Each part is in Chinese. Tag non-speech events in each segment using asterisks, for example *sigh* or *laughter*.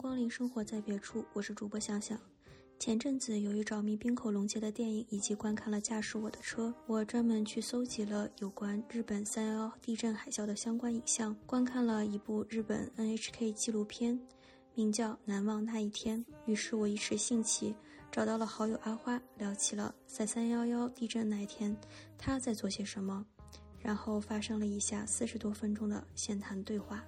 光临，生活在别处，我是主播想想。前阵子由于着迷冰口龙介的电影，以及观看了《驾驶我的车》，我专门去搜集了有关日本三幺幺地震海啸的相关影像，观看了一部日本 NHK 纪录片，名叫《难忘那一天》。于是我一时兴起，找到了好友阿花，聊起了在三幺幺地震那一天他在做些什么，然后发生了一下四十多分钟的闲谈对话。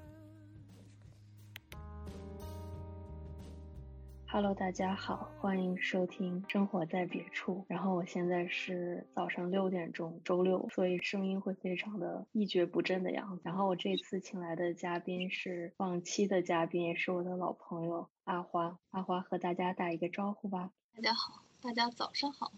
Hello，大家好，欢迎收听《生活在别处》。然后我现在是早上六点钟，周六，所以声音会非常的一蹶不振的样子。然后我这次请来的嘉宾是往期的嘉宾，也是我的老朋友阿花。阿花和大家打一个招呼吧。大家好，大家早上好，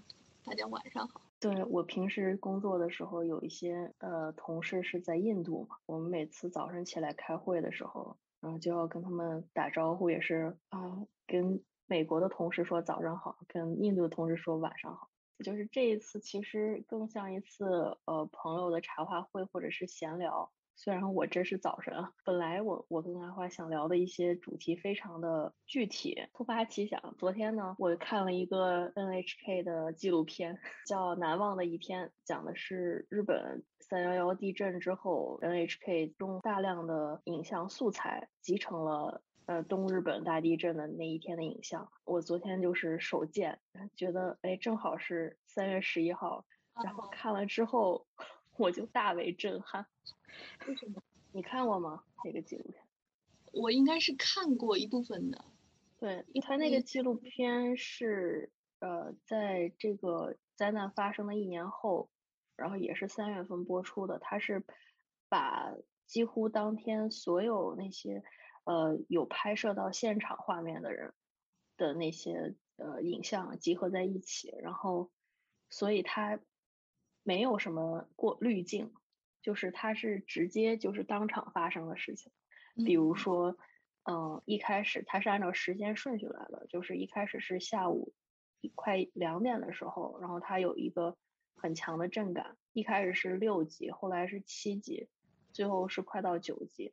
大家晚上好。对我平时工作的时候，有一些呃同事是在印度嘛，我们每次早上起来开会的时候。然后就要跟他们打招呼，也是啊，跟美国的同事说早上好，跟印度的同事说晚上好。就是这一次，其实更像一次呃朋友的茶话会或者是闲聊。虽然我这是早晨，本来我我跟阿花想聊的一些主题非常的具体，突发奇想，昨天呢，我看了一个 NHK 的纪录片，叫《难忘的一天》，讲的是日本三幺幺地震之后，NHK 中大量的影像素材集成了呃东日本大地震的那一天的影像。我昨天就是手贱，觉得哎正好是三月十一号，然后看了之后。*laughs* 我就大为震撼，为什么？你看过吗？这个纪录片？我应该是看过一部分的。对，他那个纪录片是呃，在这个灾难发生的一年后，然后也是三月份播出的。他是把几乎当天所有那些呃有拍摄到现场画面的人的那些呃影像集合在一起，然后所以它。没有什么过滤镜，就是它是直接就是当场发生的事情。比如说，嗯，一开始它是按照时间顺序来的，就是一开始是下午快两点的时候，然后它有一个很强的震感，一开始是六级，后来是七级，最后是快到九级。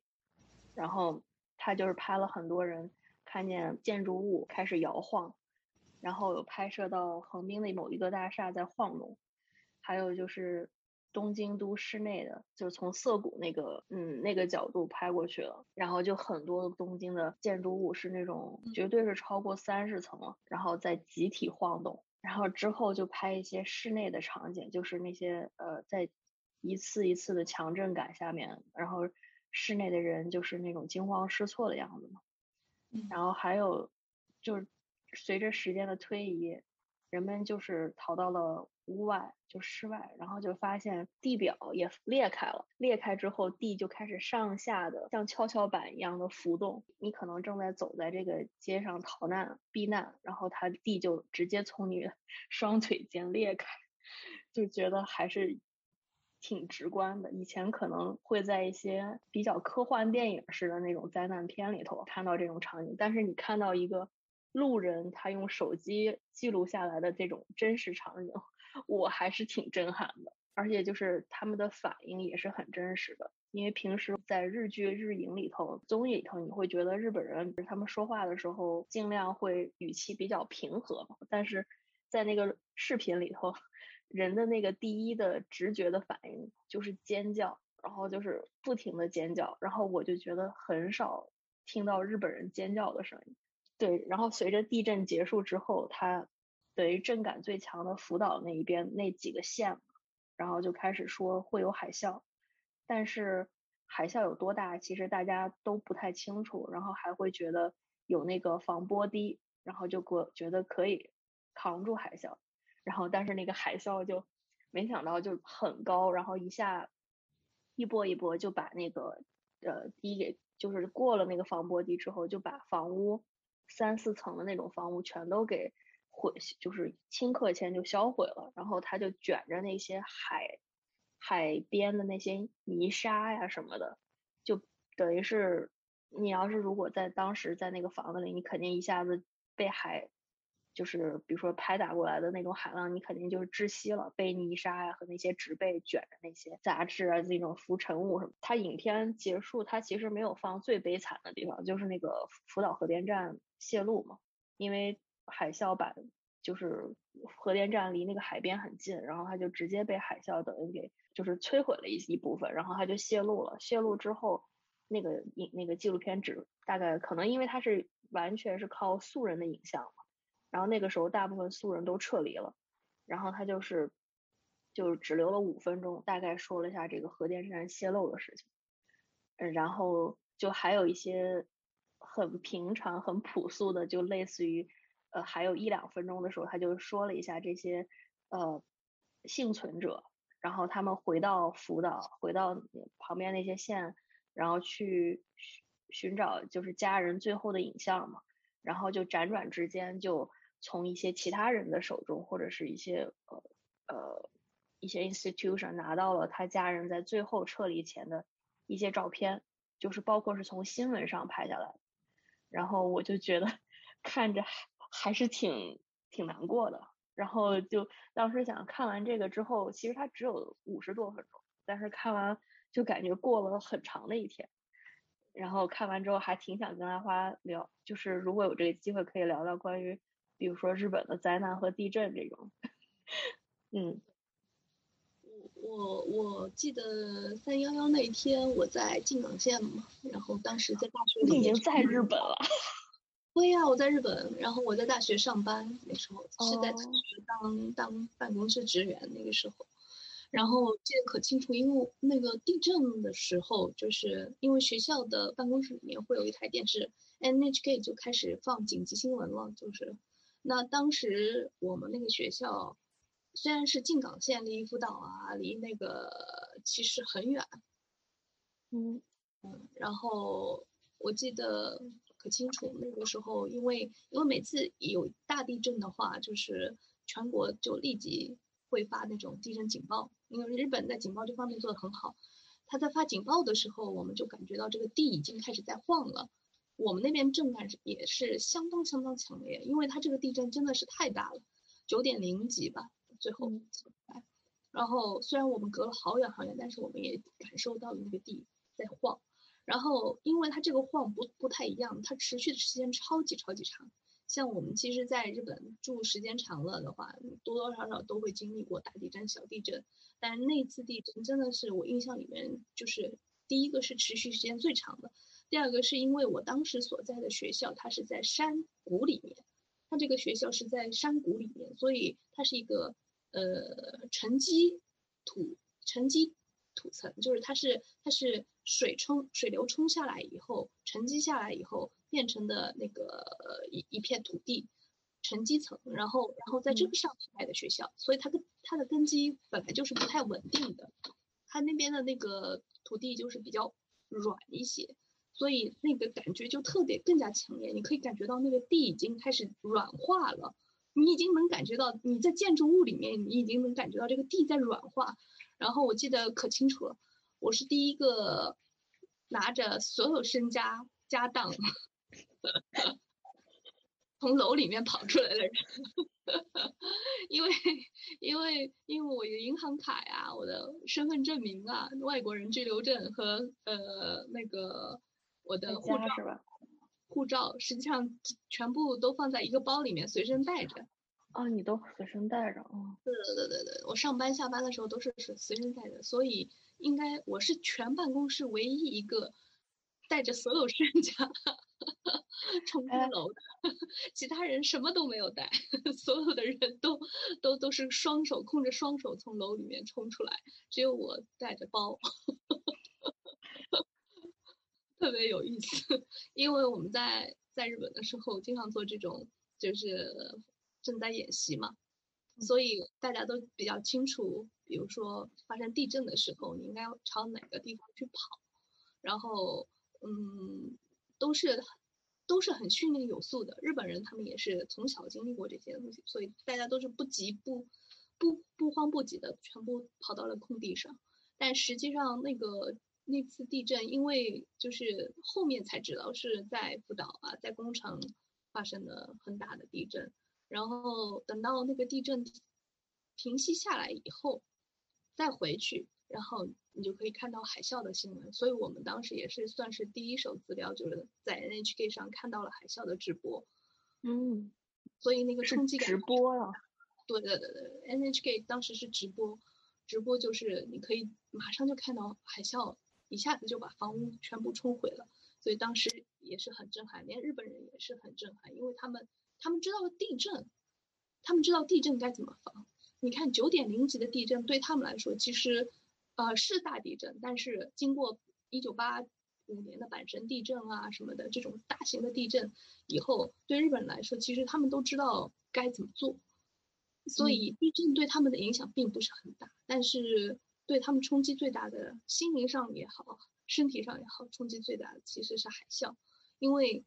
然后他就是拍了很多人看见建筑物开始摇晃，然后有拍摄到横滨的某一个大厦在晃动。还有就是东京都市内的，就是从涩谷那个嗯那个角度拍过去了，然后就很多东京的建筑物是那种绝对是超过三十层了，然后在集体晃动，然后之后就拍一些室内的场景，就是那些呃在一次一次的强震感下面，然后室内的人就是那种惊慌失措的样子嘛，然后还有就是随着时间的推移，人们就是逃到了。屋外就室外，然后就发现地表也裂开了。裂开之后，地就开始上下的像跷跷板一样的浮动。你可能正在走在这个街上逃难避难，然后它地就直接从你 *laughs* 双腿间裂开，就觉得还是挺直观的。以前可能会在一些比较科幻电影式的那种灾难片里头看到这种场景，但是你看到一个路人他用手机记录下来的这种真实场景。我还是挺震撼的，而且就是他们的反应也是很真实的。因为平时在日剧、日影里头、综艺里头，你会觉得日本人他们说话的时候尽量会语气比较平和，但是在那个视频里头，人的那个第一的直觉的反应就是尖叫，然后就是不停的尖叫，然后我就觉得很少听到日本人尖叫的声音。对，然后随着地震结束之后，他。等于震感最强的福岛那一边那几个县，然后就开始说会有海啸，但是海啸有多大，其实大家都不太清楚。然后还会觉得有那个防波堤，然后就过觉得可以扛住海啸。然后但是那个海啸就没想到就很高，然后一下一波一波就把那个呃堤给就是过了那个防波堤之后，就把房屋三四层的那种房屋全都给。毁就是顷刻间就销毁了，然后它就卷着那些海海边的那些泥沙呀什么的，就等于是你要是如果在当时在那个房子里，你肯定一下子被海就是比如说拍打过来的那种海浪，你肯定就是窒息了，被泥沙呀和那些植被卷着那些杂质啊那种浮尘物什么。它影片结束，它其实没有放最悲惨的地方，就是那个福岛核电站泄露嘛，因为海啸把就是核电站离那个海边很近，然后它就直接被海啸等于给就是摧毁了一一部分，然后它就泄露了。泄露之后，那个影那个纪录片只大概可能因为它是完全是靠素人的影像嘛。然后那个时候，大部分素人都撤离了，然后他就是，就只留了五分钟，大概说了一下这个核电站泄漏的事情，嗯，然后就还有一些很平常、很朴素的，就类似于，呃，还有一两分钟的时候，他就说了一下这些，呃，幸存者，然后他们回到福岛，回到旁边那些县，然后去寻找就是家人最后的影像嘛，然后就辗转之间就。从一些其他人的手中，或者是一些呃呃一些 institution 拿到了他家人在最后撤离前的一些照片，就是包括是从新闻上拍下来，然后我就觉得看着还还是挺挺难过的，然后就当时想看完这个之后，其实它只有五十多分钟，但是看完就感觉过了很长的一天，然后看完之后还挺想跟阿花聊，就是如果有这个机会可以聊聊关于。比如说日本的灾难和地震这种，嗯，我我我记得三幺幺那一天我在静冈县嘛，然后当时在大学里已经在日本了，对呀，我在日本，然后我在大学上班，那时候是在大学当当办公室职员那个时候，然后记得可清楚，因为那个地震的时候，就是因为学校的办公室里面会有一台电视，NHK 就开始放紧急新闻了，就是。那当时我们那个学校虽然是进港县，离福岛啊，离那个其实很远。嗯嗯，然后我记得可清楚，那个时候因为因为每次有大地震的话，就是全国就立即会发那种地震警报，因为日本在警报这方面做得很好。他在发警报的时候，我们就感觉到这个地已经开始在晃了。我们那边震感也是相当相当强烈，因为它这个地震真的是太大了，九点零级吧，最后然后虽然我们隔了好远好远，但是我们也感受到了那个地在晃。然后因为它这个晃不不太一样，它持续的时间超级超级长。像我们其实在日本住时间长了的话，多多少少都会经历过大地震、小地震。但是那次地震真的是我印象里面，就是第一个是持续时间最长的。第二个是因为我当时所在的学校，它是在山谷里面，它这个学校是在山谷里面，所以它是一个呃沉积土沉积土层，就是它是它是水冲水流冲下来以后沉积下来以后变成的那个一一片土地沉积层，然后然后在这个上面的学校，所以它的它的根基本来就是不太稳定的，它那边的那个土地就是比较软一些。所以那个感觉就特别更加强烈，你可以感觉到那个地已经开始软化了，你已经能感觉到你在建筑物里面，你已经能感觉到这个地在软化。然后我记得可清楚了，我是第一个拿着所有身家家当从楼里面跑出来的人，因为因为因为我的银行卡呀、我的身份证明啊、外国人居留证和呃那个。我的护照是吧？护照实际上全部都放在一个包里面，随身带着。哦，你都随身带着啊？对对对对对，我上班下班的时候都是随随身带着，所以应该我是全办公室唯一一个带着所有身家 *laughs* 冲出楼的，其他人什么都没有带，*laughs* 所有的人都都都是双手空着双手从楼里面冲出来，只有我带着包。特别有意思，*laughs* 因为我们在在日本的时候经常做这种，就是赈灾演习嘛，所以大家都比较清楚，比如说发生地震的时候，你应该朝哪个地方去跑，然后嗯，都是都是很训练有素的。日本人他们也是从小经历过这些东西，所以大家都是不急不不不慌不急的，全部跑到了空地上。但实际上那个。那次地震，因为就是后面才知道是在福岛啊，在工程发生的很大的地震，然后等到那个地震平息下来以后，再回去，然后你就可以看到海啸的新闻。所以我们当时也是算是第一手资料，就是在 NHK 上看到了海啸的直播。嗯，所以那个冲击感直播啊。对对对对，NHK 当时是直播，直播就是你可以马上就看到海啸，一下子就把房屋全部冲毁了。所以当时也是很震撼，连日本人也是很震撼，因为他们。他们知道地震，他们知道地震该怎么防。你看九点零级的地震对他们来说，其实，呃，是大地震。但是经过一九八五年的阪神地震啊什么的这种大型的地震以后，对日本人来说，其实他们都知道该怎么做。所以地震对他们的影响并不是很大，但是对他们冲击最大的，心灵上也好，身体上也好，冲击最大的其实是海啸，因为。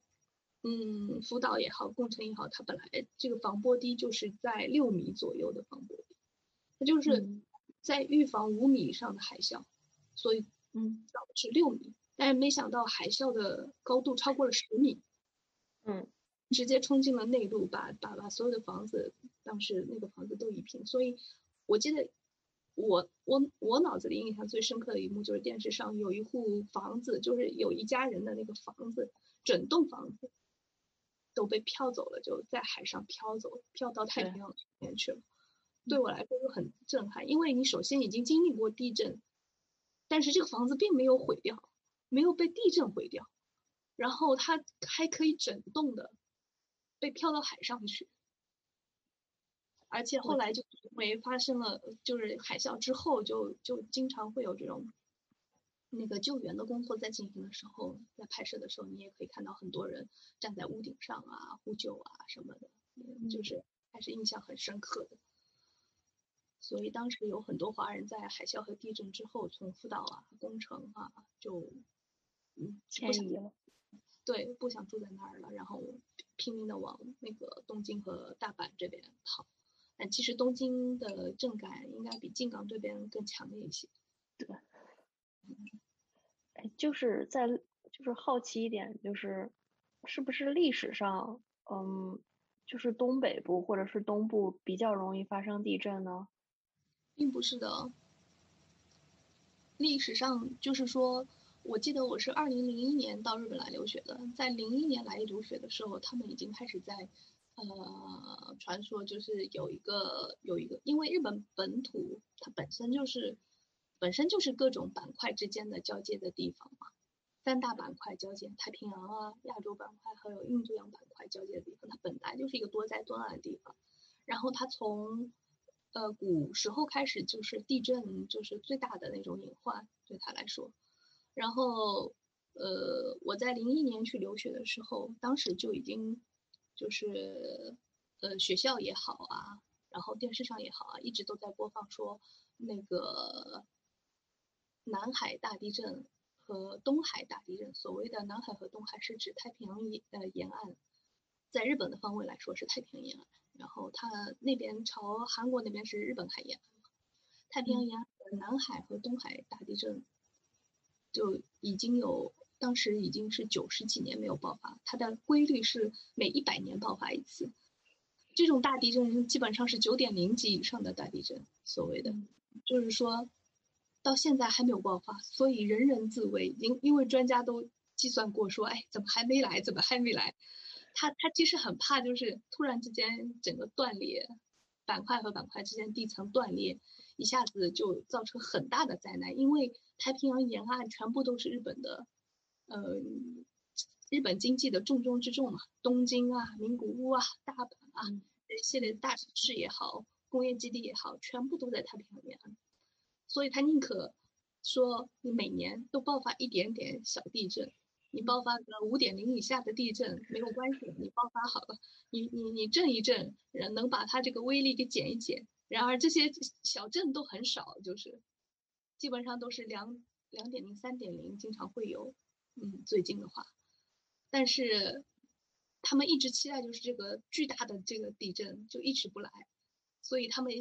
嗯，福岛也好，宫城也好，它本来这个防波堤就是在六米左右的防波堤，它就是在预防五米以上的海啸，所以嗯，导致六米，但是没想到海啸的高度超过了十米，嗯，直接冲进了内陆，把把把所有的房子，当时那个房子都夷平。所以我记得我我我脑子里印象最深刻的一幕就是电视上有一户房子，就是有一家人的那个房子，整栋房子。都被飘走了，就在海上飘走，飘到太平洋里面去了。对我来说就很震撼，因为你首先已经经历过地震，但是这个房子并没有毁掉，没有被地震毁掉，然后它还可以整栋的被飘到海上去，而且后来就因为发生了就是海啸之后，就就经常会有这种。那个救援的工作在进行的时候，在拍摄的时候，你也可以看到很多人站在屋顶上啊，呼救啊什么的，就是还是印象很深刻的。所以当时有很多华人在海啸和地震之后，从福岛啊、宫城啊，就嗯迁移了，对，不想住在那儿了，然后拼命的往那个东京和大阪这边跑。但其实东京的震感应该比静冈这边更强烈一些。对。哎，就是在就是好奇一点，就是是不是历史上，嗯，就是东北部或者是东部比较容易发生地震呢？并不是的，历史上就是说，我记得我是二零零一年到日本来留学的，在零一年来留学的时候，他们已经开始在呃传说，就是有一个有一个，因为日本本土它本身就是。本身就是各种板块之间的交界的地方嘛，三大板块交界，太平洋啊、亚洲板块还有印度洋板块交界的地方，它本来就是一个多灾多难的地方。然后它从呃古时候开始就是地震就是最大的那种隐患对他来说。然后呃我在零一年去留学的时候，当时就已经就是呃学校也好啊，然后电视上也好啊，一直都在播放说那个。南海大地震和东海大地震，所谓的南海和东海是指太平洋沿呃沿岸，在日本的方位来说是太平洋沿岸，然后它那边朝韩国那边是日本海沿岸，太平洋沿岸的南海和东海大地震就已经有，当时已经是九十几年没有爆发，它的规律是每一百年爆发一次，这种大地震基本上是九点零级以上的大地震，所谓的就是说。到现在还没有爆发，所以人人自危。因因为专家都计算过，说，哎，怎么还没来？怎么还没来？他他其实很怕，就是突然之间整个断裂，板块和板块之间地层断裂，一下子就造成很大的灾难。因为太平洋沿岸全部都是日本的，呃，日本经济的重中之重嘛，东京啊、名古屋啊、大阪啊，这系列大城市也好，工业基地也好，全部都在太平洋沿岸。所以他宁可说你每年都爆发一点点小地震，你爆发个五点零以下的地震没有关系，你爆发好了，你你你震一震，能把它这个威力给减一减。然而这些小震都很少，就是基本上都是两两点零、三点零，经常会有。最近的话，但是他们一直期待就是这个巨大的这个地震就一直不来，所以他们。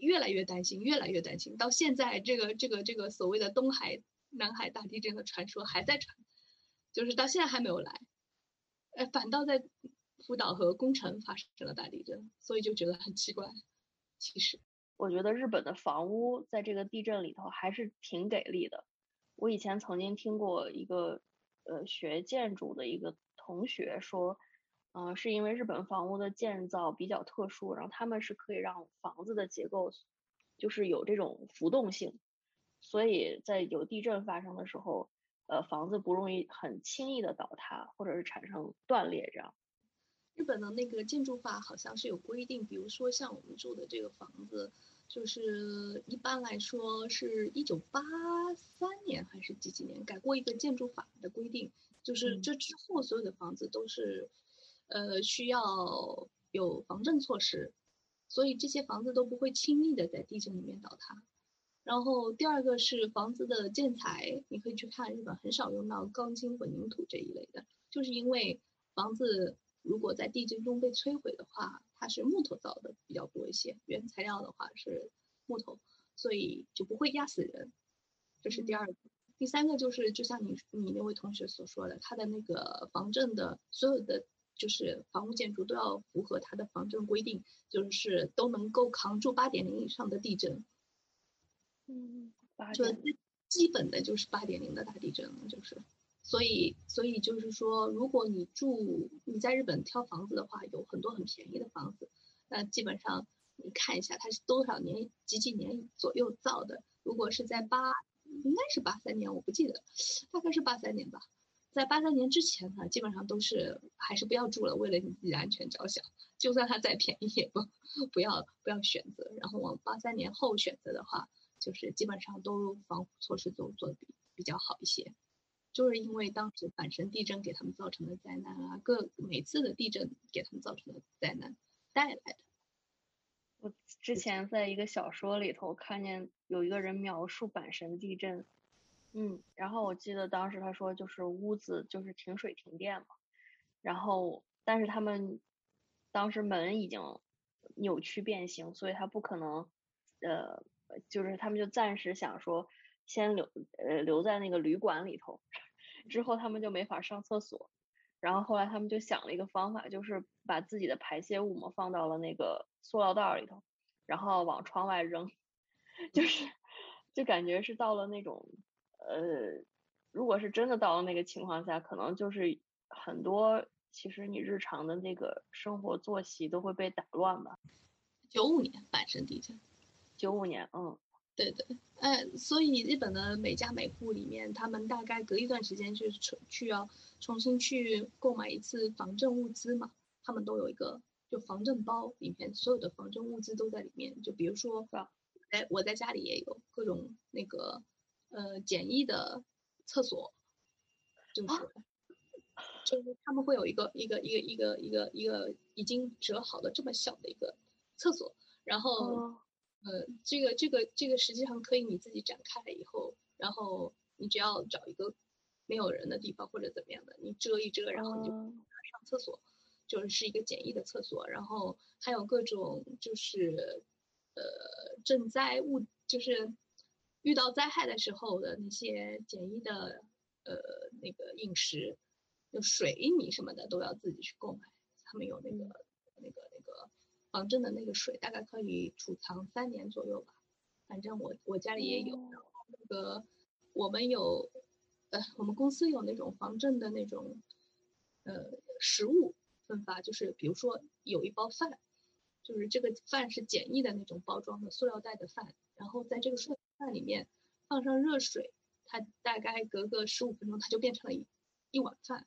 越来越担心，越来越担心。到现在，这个这个这个所谓的东海、南海大地震的传说还在传，就是到现在还没有来。呃，反倒在福岛和宫城发生了大地震，所以就觉得很奇怪。其实，我觉得日本的房屋在这个地震里头还是挺给力的。我以前曾经听过一个呃学建筑的一个同学说，嗯，是因为日本房屋的建造比较特殊，然后他们是可以让房子的结构就是有这种浮动性，所以在有地震发生的时候，呃，房子不容易很轻易的倒塌或者是产生断裂这样。日本的那个建筑法好像是有规定，比如说像我们住的这个房子，就是一般来说是一九八三年还是几几年改过一个建筑法的规定，就是这之后所有的房子都是，呃，需要有防震措施，所以这些房子都不会轻易的在地震里面倒塌。然后第二个是房子的建材，你可以去看日本很少用到钢筋混凝土这一类的，就是因为房子。如果在地震中被摧毁的话，它是木头造的比较多一些，原材料的话是木头，所以就不会压死人。这是第二个，第三个就是就像你你那位同学所说的，它的那个防震的所有的就是房屋建筑都要符合它的防震规定，就是都能够扛住八点零以上的地震。嗯，就基本的就是八点零的大地震了，就是。所以，所以就是说，如果你住你在日本挑房子的话，有很多很便宜的房子，那基本上你看一下它是多少年几几年左右造的。如果是在八，应该是八三年，我不记得，大概是八三年吧。在八三年之前呢，基本上都是还是不要住了，为了你自己的安全着想，就算它再便宜也不不要不要选择。然后往八三年后选择的话，就是基本上都防护措施都做的比比较好一些。就是因为当时阪神地震给他们造成的灾难啊，各每次的地震给他们造成的灾难带来的。我之前在一个小说里头看见有一个人描述阪神地震，嗯，然后我记得当时他说就是屋子就是停水停电嘛，然后但是他们当时门已经扭曲变形，所以他不可能，呃，就是他们就暂时想说。先留呃留在那个旅馆里头，之后他们就没法上厕所，然后后来他们就想了一个方法，就是把自己的排泄物嘛放到了那个塑料袋里头，然后往窗外扔，*laughs* 就是就感觉是到了那种呃，如果是真的到了那个情况下，可能就是很多其实你日常的那个生活作息都会被打乱吧。九五年阪神地震，九五年，嗯。对对，呃，所以日本的每家每户里面，他们大概隔一段时间就是重去要重新去购买一次防震物资嘛。他们都有一个就防震包，里面所有的防震物资都在里面。就比如说，哎，我在家里也有各种那个呃简易的厕所，就是就是他们会有一个一个一个一个一个一个已经折好的这么小的一个厕所，然后。呃，这个这个这个实际上可以你自己展开了以后，然后你只要找一个没有人的地方或者怎么样的，你遮一遮，然后你就上厕所，就是是一个简易的厕所，然后还有各种就是呃赈灾物，就是遇到灾害的时候的那些简易的呃那个饮食，就水米什么的都要自己去购买，他们有那个那个那个。防震的那个水大概可以储藏三年左右吧，反正我我家里也有。然后那个我们有，呃，我们公司有那种防震的那种，呃，食物分发，就是比如说有一包饭，就是这个饭是简易的那种包装的塑料袋的饭，然后在这个塑料饭里面放上热水，它大概隔个十五分钟它就变成了一一碗饭，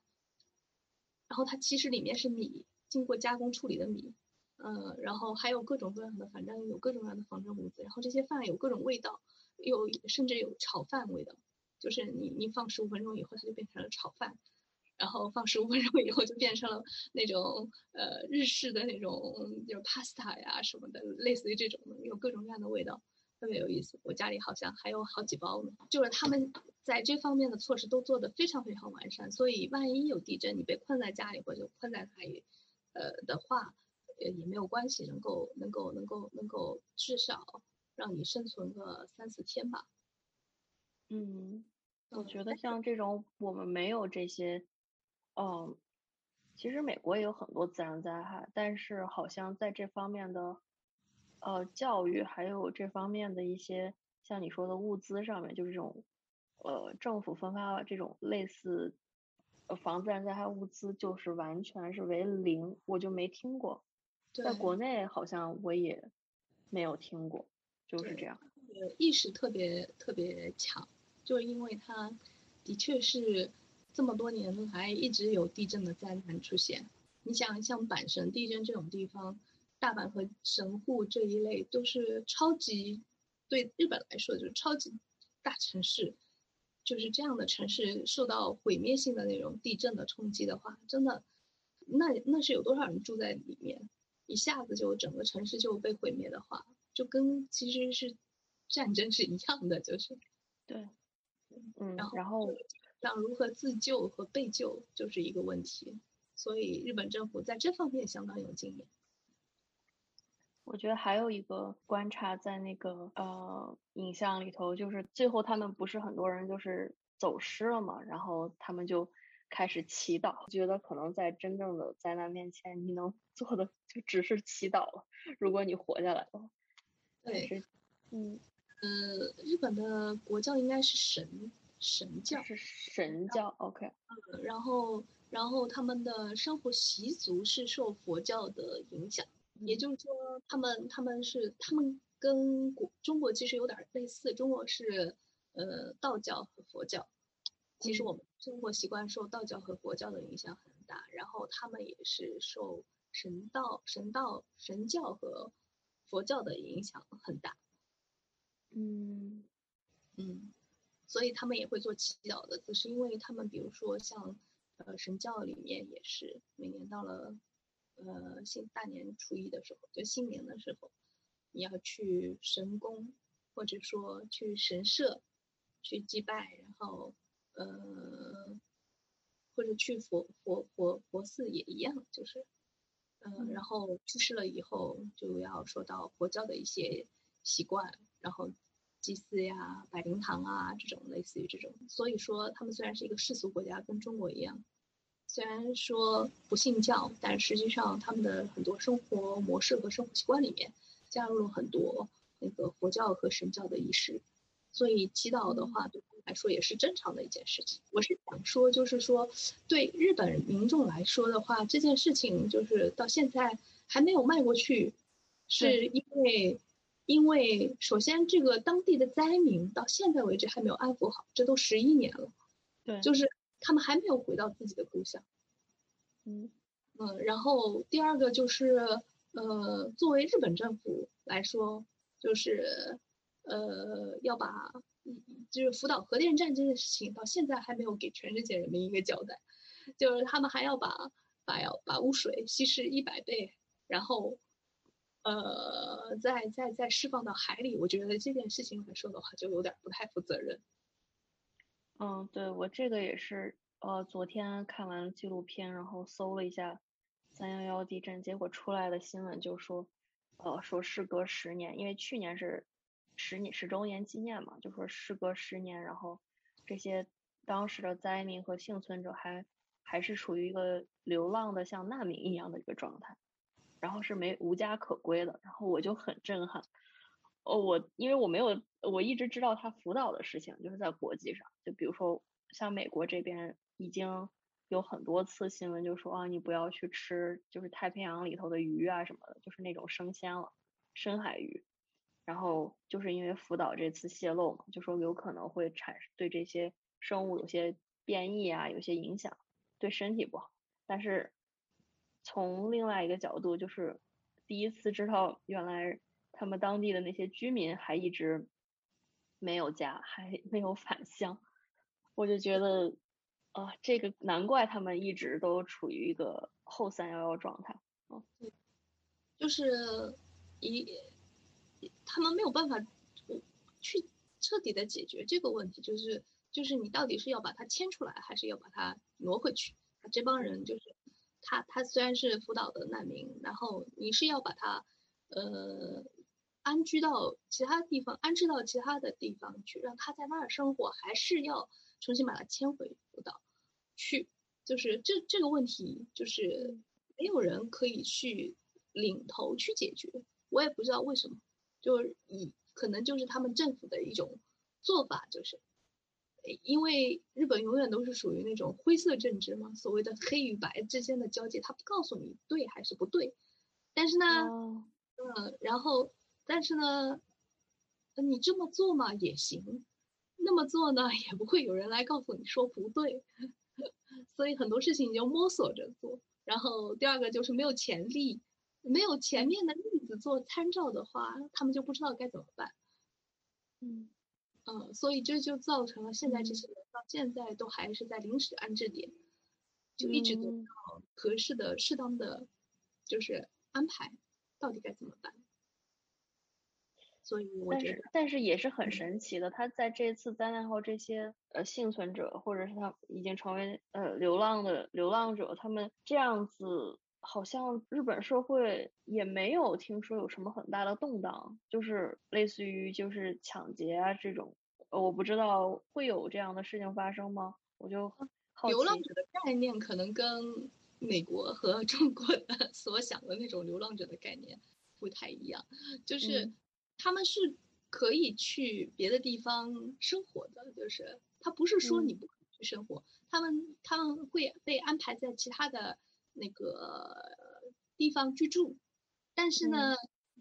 然后它其实里面是米，经过加工处理的米。嗯，然后还有各种各样的，反正有各种各样的防震物资。然后这些饭有各种味道，有甚至有炒饭味道，就是你你放十五分钟以后，它就变成了炒饭，然后放十五分钟以后就变成了那种呃日式的那种就是 pasta 呀什么的，类似于这种的，有各种各样的味道，特别有意思。我家里好像还有好几包呢。就是他们在这方面的措施都做得非常非常完善，所以万一有地震，你被困在家里或者困在海里，呃的话。也也没有关系，能够能够能够能够至少让你生存个三四天吧。嗯，我觉得像这种我们没有这些，嗯，其实美国也有很多自然灾害，但是好像在这方面的呃教育还有这方面的一些像你说的物资上面，就是这种呃政府分发这种类似呃防自然灾害物资，就是完全是为零，我就没听过。在国内好像我也没有听过，就是这样。意识特别特别强，就是因为它的确是这么多年来一直有地震的灾难出现。你想像阪神地震这种地方，大阪和神户这一类都是超级对日本来说就是超级大城市，就是这样的城市受到毁灭性的那种地震的冲击的话，真的那那是有多少人住在里面，一下子就整个城市就被毁灭的话，就跟其实是。战争是一样的，就是，对，嗯，然后然后像如何自救和被救就是一个问题，所以日本政府在这方面相当有经验。我觉得还有一个观察在那个呃影像里头，就是最后他们不是很多人就是走失了嘛，然后他们就开始祈祷，觉得可能在真正的灾难面前，你能 *laughs* 做的就只是祈祷了。如果你活下来的话，对，嗯。呃，日本的国教应该是神神教，是神教，OK。嗯，然后然后他们的生活习俗是受佛教的影响，也就是说，他们他们是他们跟国中国其实有点类似，中国是呃道教和佛教，其实我们生活习惯受道教和佛教的影响很大，然后他们也是受神道神道神教和佛教的影响很大。嗯嗯，所以他们也会做祈祷的，只是因为他们，比如说像呃神教里面也是每年到了呃新大年初一的时候，就新年的时候，你要去神宫或者说去神社去祭拜，然后呃或者去佛佛佛佛寺也一样，就是嗯，然后去世了以后就要说到佛教的一些习惯，然后。祭祀呀，百灵堂啊，这种类似于这种，所以说他们虽然是一个世俗国家，跟中国一样，虽然说不信教，但实际上他们的很多生活模式和生活习惯里面加入了很多那个佛教和神教的仪式，所以祈祷的话对他们来说也是正常的一件事情。我是想说，就是说对日本民众来说的话，这件事情就是到现在还没有迈过去，是因为。因为首先，这个当地的灾民到现在为止还没有安抚好，这都十一年了，对，就是他们还没有回到自己的故乡，嗯嗯，然后第二个就是，呃，作为日本政府来说，就是，呃，要把，就是福岛核电站这件事情到现在还没有给全世界人民一个交代，就是他们还要把把要把污水稀释一百倍，然后。呃，再再再释放到海里，我觉得这件事情来说的话，就有点不太负责任。嗯，对我这个也是，呃，昨天看完纪录片，然后搜了一下三幺幺地震，结果出来的新闻就说，呃，说事隔十年，因为去年是十年十周年纪念嘛，就说事隔十年，然后这些当时的灾民和幸存者还还是处于一个流浪的像难民一样的一个状态。然后是没无家可归的，然后我就很震撼。哦，我因为我没有，我一直知道他辅导的事情，就是在国际上，就比如说像美国这边已经有很多次新闻就说啊，你不要去吃就是太平洋里头的鱼啊什么的，就是那种生鲜了，深海鱼。然后就是因为福岛这次泄露嘛，就说有可能会产生对这些生物有些变异啊，有些影响，对身体不好。但是。从另外一个角度，就是第一次知道原来他们当地的那些居民还一直没有家，还 *laughs* 没有返乡，我就觉得啊，这个难怪他们一直都处于一个后三幺幺状态。嗯，就是一他们没有办法去彻底的解决这个问题，就是就是你到底是要把它迁出来，还是要把它挪回去？他这帮人就是。他他虽然是福岛的难民，然后你是要把他，呃，安居到其他地方，安置到其他的地方去，让他在那儿生活，还是要重新把他迁回福岛去？就是这这个问题，就是没有人可以去领头去解决。我也不知道为什么，就是以可能就是他们政府的一种做法，就是因为日本永远都是属于那种灰色政治嘛，所谓的黑与白之间的交界，他不告诉你对还是不对。但是呢，嗯，然后但是呢，你这么做嘛也行，那么做呢也不会有人来告诉你说不对。*laughs* 所以很多事情你就摸索着做，然后第二个就是没有潜力，没有前面的例子做参照的话，他们就不知道该怎么办。嗯嗯，所以这就造成了现在这些人到现在都还是在临时安置点，就一直得不到合适的、适当的，就是安排，到底该怎么办？所以我觉得，但是也是很神奇的。他在这次灾难后，这些呃幸存者，或者是他已经成为呃流浪的流浪者，他们这样子，好像日本社会也没有听说有什么很大的动荡，就是类似于就是抢劫啊这种，我不知道会有这样的事情发生吗？我就好流浪者的概念可能跟美国和 *laughs* 中国的所想的那种流浪者的概念不太一样，就是。他们是可以去别的地方生活的，就是他不是说你不可以去生活，他们他们会被安排在其他的那个地方居住，但是呢，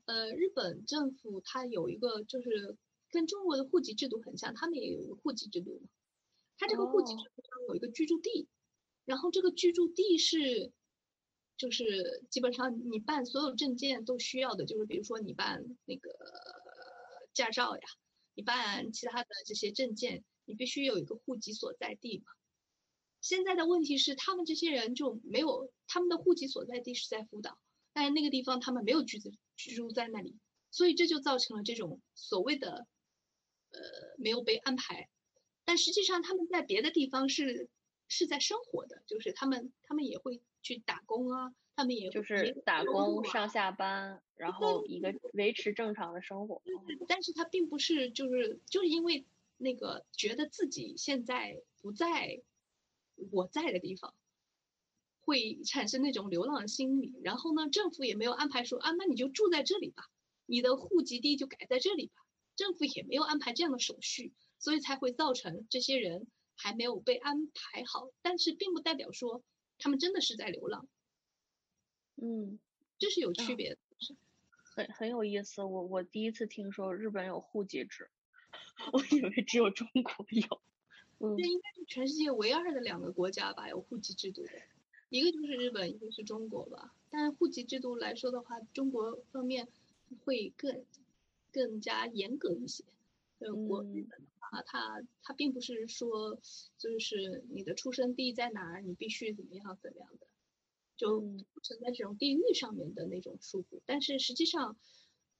呃，日本政府它有一个就是跟中国的户籍制度很像，他们也有一个户籍制度嘛，他这个户籍制度上有一个居住地，然后这个居住地是。就是基本上你办所有证件都需要的，就是比如说你办那个驾照呀，你办其他的这些证件，你必须有一个户籍所在地嘛。现在的问题是，他们这些人就没有他们的户籍所在地是在福岛，但是那个地方他们没有居住居住在那里，所以这就造成了这种所谓的呃没有被安排，但实际上他们在别的地方是是在生活的，就是他们他们也会。去打工啊，他们也就是打工上下班，然后一个维持正常的生活。但是他并不是就是就是因为那个觉得自己现在不在我在的地方，会产生那种流浪心理。然后呢，政府也没有安排说啊，那你就住在这里吧，你的户籍地就改在这里吧。政府也没有安排这样的手续，所以才会造成这些人还没有被安排好。但是并不代表说。他们真的是在流浪，嗯，这是有区别的，很很有意思。我我第一次听说日本有户籍制，*laughs* 我以为只有中国有。这应该是全世界唯二的两个国家吧，有户籍制度的，一个就是日本，一个是中国吧。但户籍制度来说的话，中国方面会更更加严格一些。呃，国日本的话，它它并不是说，就是你的出生地在哪儿，你必须怎么样怎么样的，就不存在这种地域上面的那种束缚。但是实际上，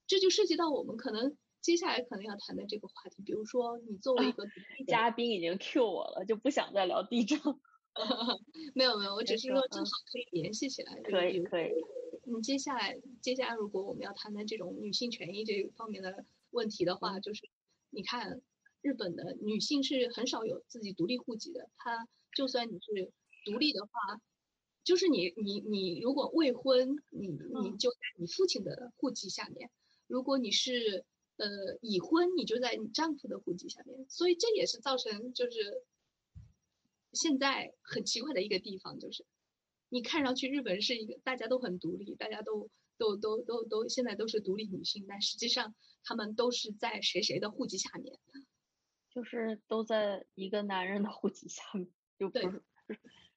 这就涉及到我们可能接下来可能要谈的这个话题，比如说你作为一个嘉宾已经 Q 我了，就不想再聊地震。*laughs* 没有没有，我只是说正好可以联系起来。可以可以。你接下来接下来如果我们要谈谈这种女性权益这方面的问题的话，就是。你看，日本的女性是很少有自己独立户籍的。她就算你是独立的话，就是你你你如果未婚，你你就在你父亲的户籍下面；如果你是呃已婚，你就在你丈夫的户籍下面。所以这也是造成就是现在很奇怪的一个地方，就是你看上去日本是一个大家都很独立，大家都都都都都现在都是独立女性，但实际上。他们都是在谁谁的户籍下面，就是都在一个男人的户籍下面，就不是。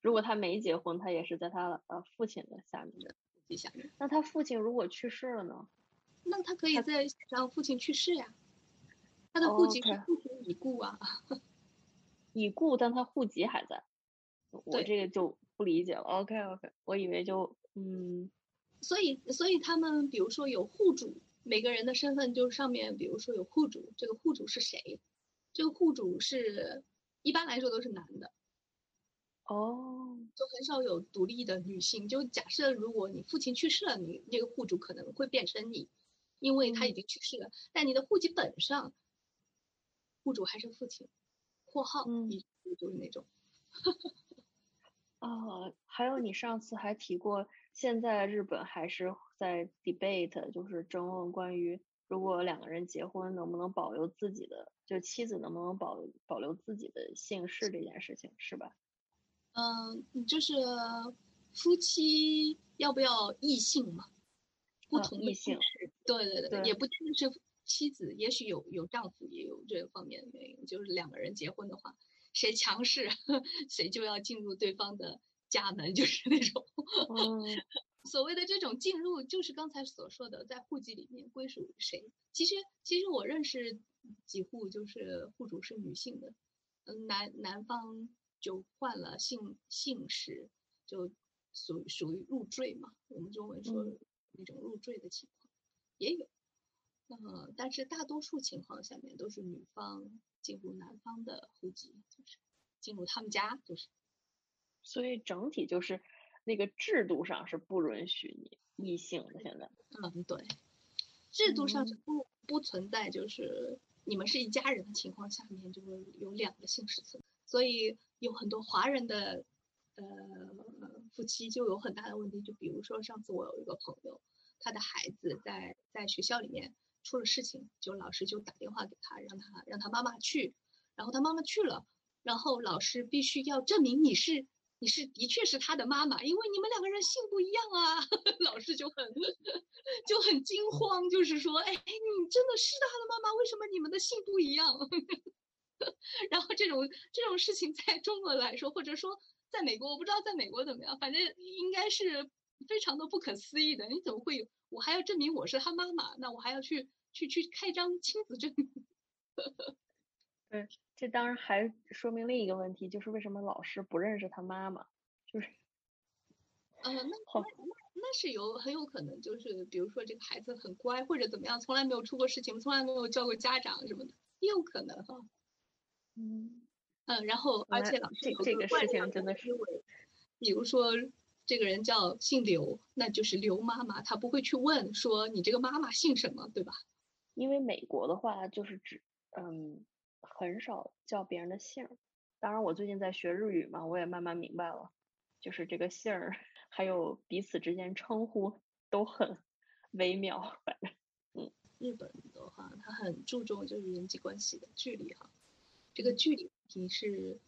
如果他没结婚，他也是在他呃父亲的下面的户籍下面。那他父亲如果去世了呢？那他可以在让父亲去世呀。他的户籍是父亲已故啊。*laughs* 已故，但他户籍还在。我这个就不理解了。OK OK，我以为就嗯。所以所以他们比如说有户主。每个人的身份就是上面，比如说有户主，这个户主是谁？这个户主是一般来说都是男的，哦，就很少有独立的女性。就假设如果你父亲去世了，你那个户主可能会变成你，因为他已经去世了。但你的户籍本上，户主还是父亲，括号，嗯，就是那种。啊，还有你上次还提过，现在日本还是在 debate，就是争论关于如果两个人结婚能不能保留自己的，就妻子能不能保保留自己的姓氏这件事情，是吧？嗯，就是夫妻要不要异姓嘛？不同异姓，对对对，也不一定是妻子，也许有有丈夫也有这方面的原因，就是两个人结婚的话。谁强势，*laughs* 谁就要进入对方的家门，就是那种 *laughs* 所谓的这种进入，就是刚才所说的，在户籍里面归属于谁。其实，其实我认识几户，就是户主是女性的，嗯，男男方就换了姓姓氏，就属属于入赘嘛。我们中文说那种入赘的情况也有，呃，但是大多数情况下面都是女方。进入男方的户籍，就是进入他们家，就是，所以整体就是那个制度上是不允许你异性的。现在，嗯，对，制度上是不不存在，就是你们是一家人的情况下面，就会有两个姓氏存所以有很多华人的呃夫妻就有很大的问题，就比如说上次我有一个朋友，他的孩子在在学校里面。出了事情，就老师就打电话给他，让他让他妈妈去，然后他妈妈去了，然后老师必须要证明你是你是的确是他的妈妈，因为你们两个人姓不一样啊。*laughs* 老师就很就很惊慌，就是说，哎，你真的是他的妈妈？为什么你们的姓不一样？*laughs* 然后这种这种事情在中国来说，或者说在美国，我不知道在美国怎么样，反正应该是非常的不可思议的。你怎么会有？我还要证明我是他妈妈，那我还要去。去去开张亲子证，*laughs* 对，这当然还说明另一个问题，就是为什么老师不认识他妈妈？就是，*laughs* 呃，那那那是有很有可能，就是比如说这个孩子很乖或者怎么样，从来没有出过事情，从来没有叫过家长什么的，也有可能哈。嗯嗯，然后而且老师这个事情真的是，比如说。这个人叫姓刘，那就是刘妈妈，他不会去问说你这个妈妈姓什么，对吧？因为美国的话就是指，嗯，很少叫别人的姓。当然，我最近在学日语嘛，我也慢慢明白了，就是这个姓儿还有彼此之间称呼都很微妙。反正，嗯，日本的话，他很注重就是人际关系的距离哈，这个距离你是。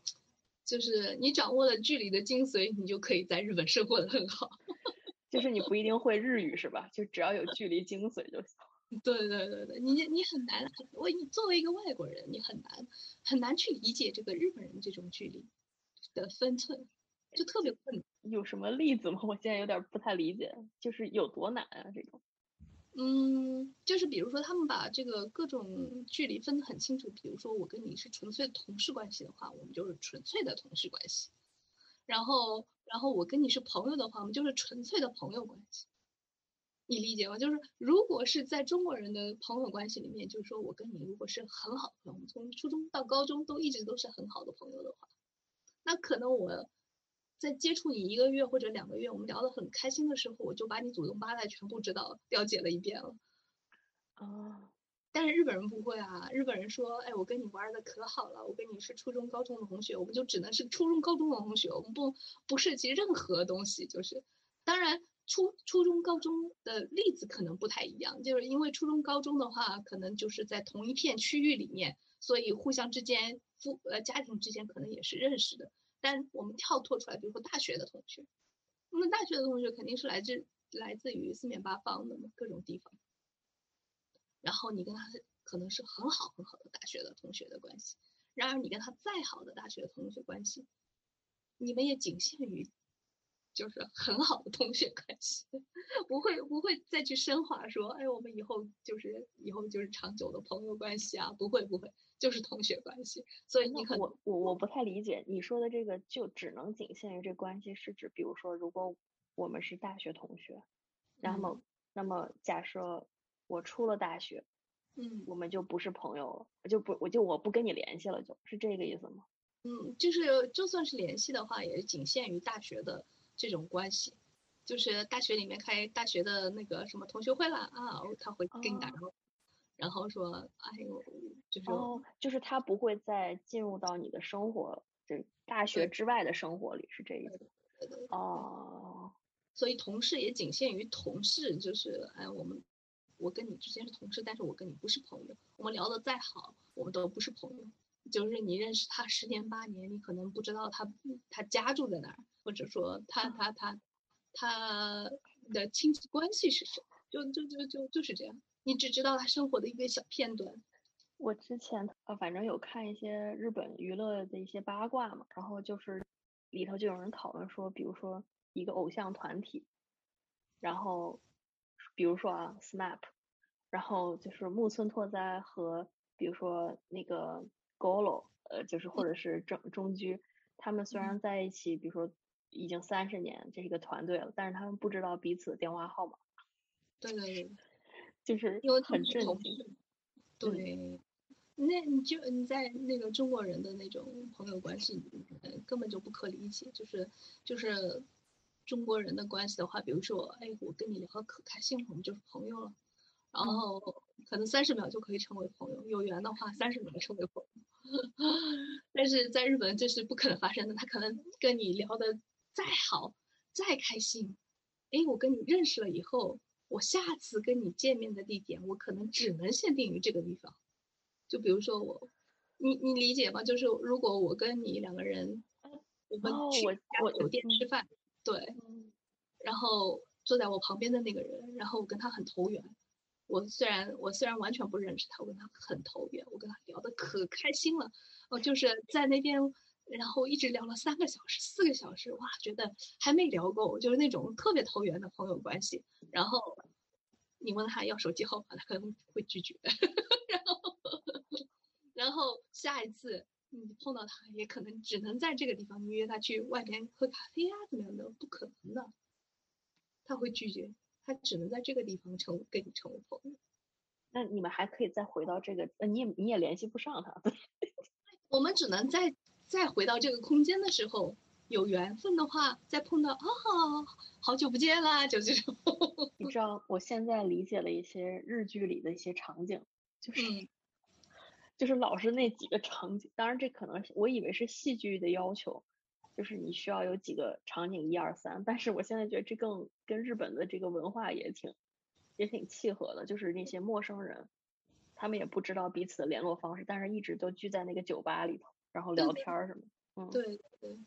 就是你掌握了距离的精髓，你就可以在日本生活的很好。*laughs* 就是你不一定会日语是吧？就只要有距离精髓就行。*laughs* 对对对对，你你很难，我你作为一个外国人，你很难很难去理解这个日本人这种距离的分寸，就特别困难。有什么例子吗？我现在有点不太理解，就是有多难啊这种。嗯，就是比如说，他们把这个各种距离分得很清楚。比如说，我跟你是纯粹的同事关系的话，我们就是纯粹的同事关系；然后，然后我跟你是朋友的话，我们就是纯粹的朋友关系。你理解吗？就是如果是在中国人的朋友关系里面，就是说我跟你如果是很好的朋友，从初中到高中都一直都是很好的朋友的话，那可能我。在接触你一个月或者两个月，我们聊得很开心的时候，我就把你祖宗八代全部知道了解了一遍了。哦，但是日本人不会啊，日本人说，哎，我跟你玩的可好了，我跟你是初中高中的同学，我们就只能是初中高中的同学，我们不不涉及任何东西，就是，当然初初中高中的例子可能不太一样，就是因为初中高中的话，可能就是在同一片区域里面，所以互相之间父呃家庭之间可能也是认识的。但我们跳脱出来，比如说大学的同学，那么大学的同学肯定是来自来自于四面八方的嘛，各种地方。然后你跟他可能是很好很好的大学的同学的关系，然而你跟他再好的大学的同学关系，你们也仅限于就是很好的同学关系，不会不会再去深化说，哎，我们以后就是以后就是长久的朋友关系啊，不会不会。就是同学关系，所以你可我我我不太理解你说的这个，就只能仅限于这关系，是指比如说，如果我们是大学同学，然后那么假设我出了大学，嗯，我们就不是朋友了，就不我就我不跟你联系了，就是这个意思吗？嗯，就是就算是联系的话，也仅限于大学的这种关系，就是大学里面开大学的那个什么同学会了啊，他会给你打招呼。然后说，哎呦，就是哦，就是他不会再进入到你的生活，这大学之外的生活里，是这意思。哦，所以同事也仅限于同事，就是哎，我们我跟你之间是同事，但是我跟你不是朋友，我们聊得再好，我们都不是朋友。就是你认识他十年八年，你可能不知道他他家住在哪儿，或者说他他他他的亲戚关系是什么，就就就就就是这样，你只知道他生活的一个小片段。我之前呃，反正有看一些日本娱乐的一些八卦嘛，然后就是里头就有人讨论说，比如说一个偶像团体，然后比如说啊，SNAP，然后就是木村拓哉和比如说那个 GOLO，呃，就是或者是中中居，他们虽然在一起，比如说已经三十年，这是一个团队了，但是他们不知道彼此的电话号码。对对对，就是因为很震惊。对。那你就你在那个中国人的那种朋友关系，呃，根本就不可理解。就是就是中国人的关系的话，比如说，哎，我跟你聊的可开心了，我们就是朋友了。然后可能三十秒就可以成为朋友，有缘的话三十秒成为朋友。*laughs* 但是在日本这是不可能发生的，他可能跟你聊的再好再开心，哎，我跟你认识了以后，我下次跟你见面的地点，我可能只能限定于这个地方。就比如说我，你你理解吗？就是如果我跟你两个人，我们去我酒店吃饭，对，然后坐在我旁边的那个人，然后我跟他很投缘。我虽然我虽然完全不认识他，我跟他很投缘，我跟他聊得可开心了。哦，就是在那边，然后一直聊了三个小时、四个小时，哇，觉得还没聊够，就是那种特别投缘的朋友关系。然后你问他要手机号码，他可能会拒绝。*laughs* 然后然后下一次你碰到他，也可能只能在这个地方，你约他去外边喝咖啡呀，怎么样的？不可能的，他会拒绝，他只能在这个地方成跟你成为朋友。那你们还可以再回到这个，呃，你也你也联系不上他。我们只能再再回到这个空间的时候，有缘分的话再碰到，啊，好久不见啦，就这种。*laughs* 你知道，我现在理解了一些日剧里的一些场景，就是。*laughs* 就是老是那几个场景，当然这可能是我以为是戏剧的要求，就是你需要有几个场景一二三，但是我现在觉得这更跟日本的这个文化也挺也挺契合的，就是那些陌生人，他们也不知道彼此的联络方式，但是一直都聚在那个酒吧里头，然后聊天什么，嗯，对对，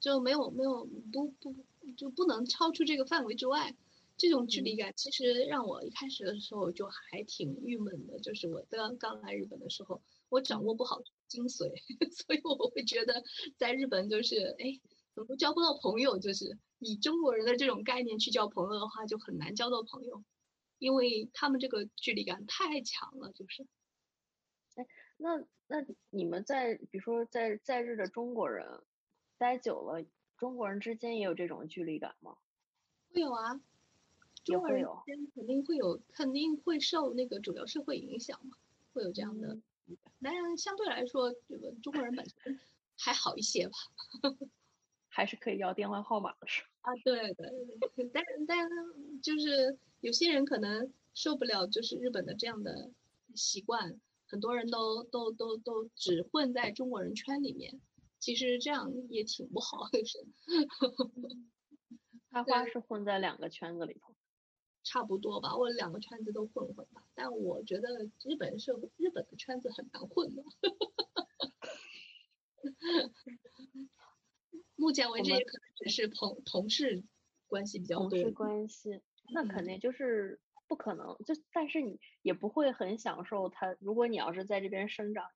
就没有没有不不就不能超出这个范围之外。这种距离感其实让我一开始的时候就还挺郁闷的，就是我刚刚来日本的时候，我掌握不好精髓，*laughs* 所以我会觉得在日本就是，哎，怎么交不到朋友？就是以中国人的这种概念去交朋友的话，就很难交到朋友，因为他们这个距离感太强了，就是。哎，那那你们在比如说在在日的中国人待久了，中国人之间也有这种距离感吗？会有啊。中国人之间肯定会有，肯定会受那个主流社会影响嘛，会有这样的。当然，相对来说，这个中国人本身还好一些吧，*laughs* 还是可以要电话号码的是啊，对对对，但但就是有些人可能受不了，就是日本的这样的习惯，很多人都都都都只混在中国人圈里面，其实这样也挺不好，就是。他花是混在两个圈子里头。差不多吧，我两个圈子都混混吧。但我觉得日本社会，日本的圈子很难混的。*laughs* 目前为止也可能只是同同事关系比较多。同事关系，那肯定就是不可能。就但是你也不会很享受他。如果你要是在这边生长，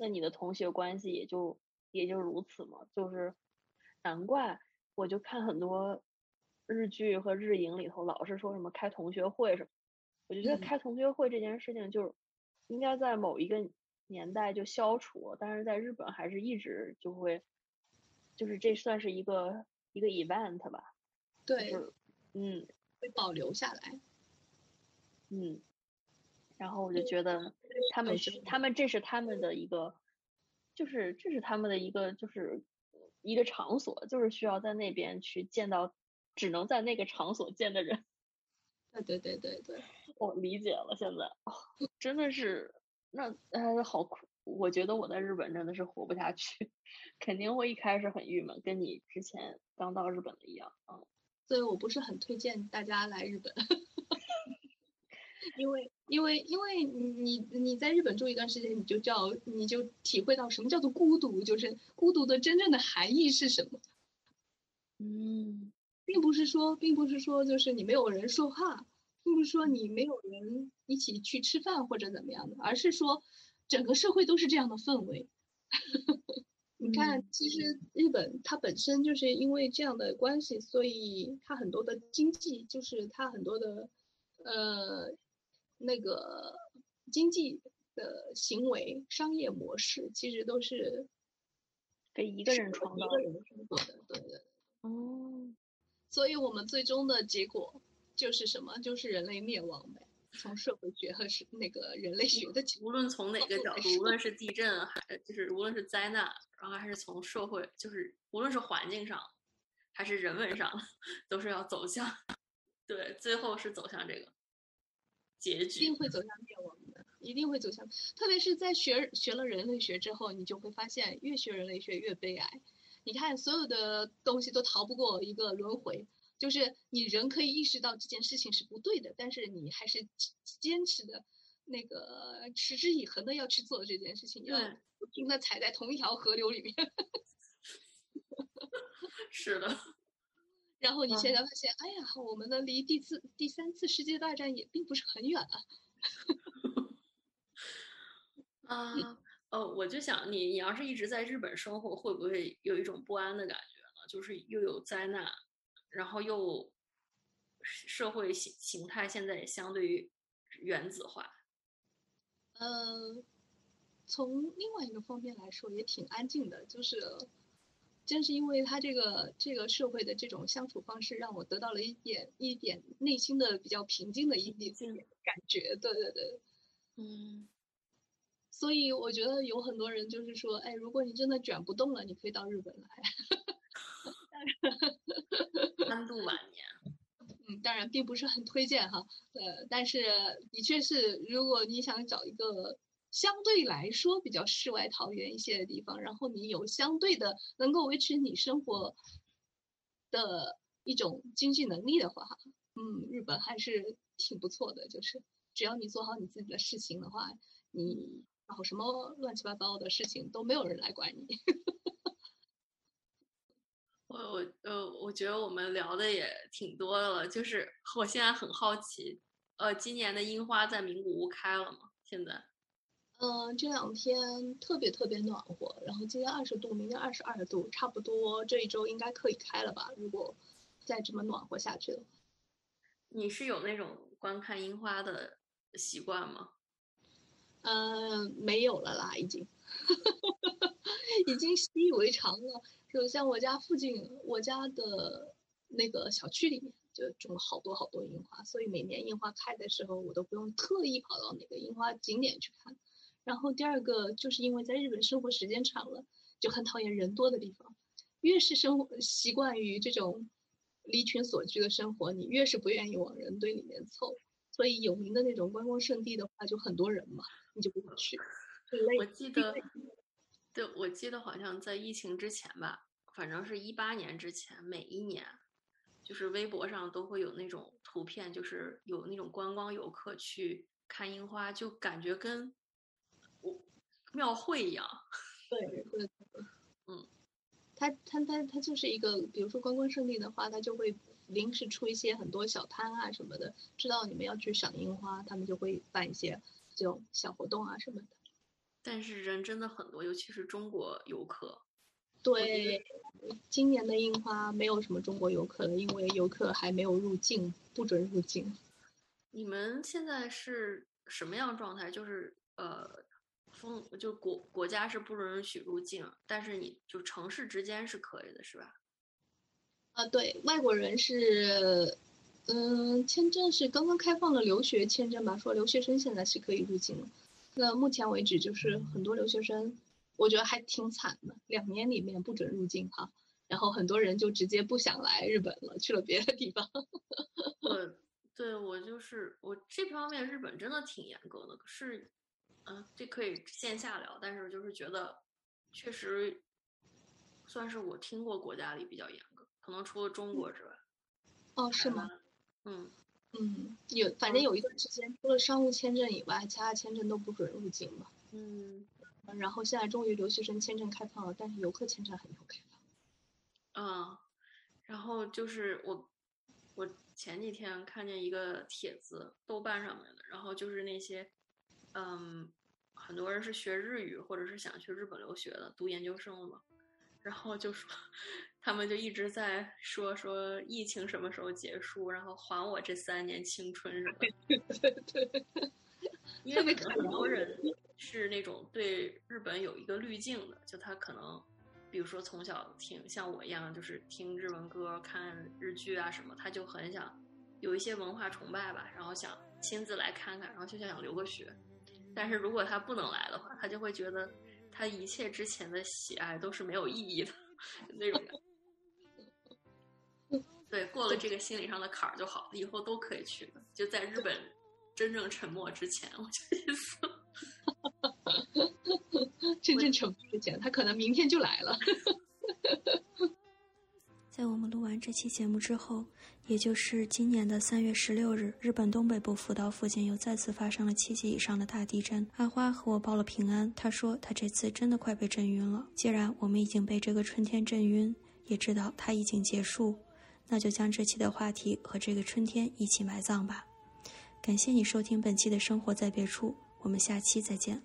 那你的同学关系也就也就如此嘛。就是难怪我就看很多。日剧和日影里头老是说什么开同学会什么，我就觉得开同学会这件事情就是应该在某一个年代就消除，但是在日本还是一直就会，就是这算是一个一个 event 吧。对，嗯，会保留下来。嗯，然后我就觉得他们他们这是他们的一个，就是这是他们的一个就是一个场所，就是需要在那边去见到。只能在那个场所见的人，对对对对对，我理解了。现在哦，*laughs* 真的是那呃好苦，我觉得我在日本真的是活不下去，*laughs* 肯定会一开始很郁闷，跟你之前刚到日本的一样啊。所以我不是很推荐大家来日本，因为因为因为你你在日本住一段时间，你就叫你就体会到什么叫做孤独，就是孤独的真正的含义是什么。嗯，并不是说，并不是说就是你没有人说话，并不是说你没有人一起去吃饭或者怎么样的，而是说整个社会都是这样的氛围。你看，其实日本它本身就是因为这样的关系，所以它很多的经济，就是它很多的，呃，那个经济的行为、商业模式，其实都是给一个人创造一个人的，对对对。哦，所以我们最终的结果就是什么？就是人类灭亡呗。从社会学和是那个人类学的，无论从哪个角度，无论是地震还就是无论是灾难，然后还是从社会，就是无论是环境上还是人文上，*laughs* 都是要走向，对，最后是走向这个结局，一定会走向灭亡的，一定会走向。特别是在学学了人类学之后，你就会发现，越学人类学越悲哀。你看，所有的东西都逃不过一个轮回。就是你人可以意识到这件事情是不对的，但是你还是坚持的，那个持之以恒的要去做这件事情，要不停的踩在同一条河流里面。*laughs* 是的。然后你现在发现，哎呀，我们的离第四、第三次世界大战也并不是很远了。*laughs* 啊，哦，我就想你，你要是一直在日本生活，会不会有一种不安的感觉呢？就是又有灾难。然后又社会形形态现在也相对于原子化，呃，从另外一个方面来说也挺安静的，就是正是因为他这个这个社会的这种相处方式，让我得到了一点一点内心的比较平静的一点感觉，对对对，嗯，所以我觉得有很多人就是说，哎，如果你真的卷不动了，你可以到日本来。*laughs* 安度晚年，嗯，当然并不是很推荐哈，呃，但是的确是，如果你想找一个相对来说比较世外桃源一些的地方，然后你有相对的能够维持你生活的一种经济能力的话，嗯，日本还是挺不错的，就是只要你做好你自己的事情的话，你然后什么乱七八糟的事情都没有人来管你。*laughs* 我我呃，我觉得我们聊的也挺多的了，就是我现在很好奇，呃，今年的樱花在名古屋开了吗？现在？嗯，这两天特别特别暖和，然后今天二十度，明天二十二度，差不多这一周应该可以开了吧？如果再这么暖和下去的话。你是有那种观看樱花的习惯吗？嗯，没有了啦，已经，*laughs* 已经习以为常了。就像我家附近，我家的那个小区里面就种了好多好多樱花，所以每年樱花开的时候，我都不用特意跑到哪个樱花景点去看。然后第二个就是因为在日本生活时间长了，就很讨厌人多的地方。越是生活习惯于这种离群所居的生活，你越是不愿意往人堆里面凑。所以有名的那种观光胜地的话，就很多人嘛，你就不想去，我记得。对，我记得好像在疫情之前吧，反正是一八年之前，每一年，就是微博上都会有那种图片，就是有那种观光游客去看樱花，就感觉跟我庙会一样。对对，嗯，他他他他就是一个，比如说观光胜地的话，他就会临时出一些很多小摊啊什么的，知道你们要去赏樱花，他们就会办一些这种小活动啊什么的。但是人真的很多，尤其是中国游客。对，今年的樱花没有什么中国游客了，因为游客还没有入境，不准入境。你们现在是什么样状态？就是呃，封就国国家是不允许入境，但是你就城市之间是可以的，是吧？啊，对外国人是，嗯，签证是刚刚开放了留学签证吧？说留学生现在是可以入境了。那目前为止，就是很多留学生，我觉得还挺惨的，两年里面不准入境哈，然后很多人就直接不想来日本了，去了别的地方。我 *laughs* 对我就是我这方面日本真的挺严格的，可是嗯，这可以线下聊，但是就是觉得确实算是我听过国家里比较严格，可能除了中国之外。哦，是吗？嗯嗯，有，反正有一段时间，除了商务签证以外，其他签证都不准入境嘛。嗯。然后现在终于留学生签证开放了，但是游客签证还没有开放。嗯，然后就是我，我前几天看见一个帖子，豆瓣上面的，然后就是那些，嗯，很多人是学日语或者是想去日本留学的，读研究生了嘛，然后就说，*laughs* 他们就一直在说说疫情什么时候结束，然后还我这三年青春什么的。*laughs* 对对对。因为很多人。是那种对日本有一个滤镜的，就他可能，比如说从小听像我一样，就是听日文歌、看日剧啊什么，他就很想有一些文化崇拜吧，然后想亲自来看看，然后就想留个学。但是如果他不能来的话，他就会觉得他一切之前的喜爱都是没有意义的那种感觉。*laughs* 对，过了这个心理上的坎儿就好了，以后都可以去的。就在日本真正沉默之前，我就意思。*laughs* 真正沉默之前，他可能明天就来了。*laughs* 在我们录完这期节目之后，也就是今年的三月十六日，日本东北部福岛附近又再次发生了七级以上的大地震。阿花和我报了平安，他说他这次真的快被震晕了。既然我们已经被这个春天震晕，也知道它已经结束，那就将这期的话题和这个春天一起埋葬吧。感谢你收听本期的生活在别处。我们下期再见。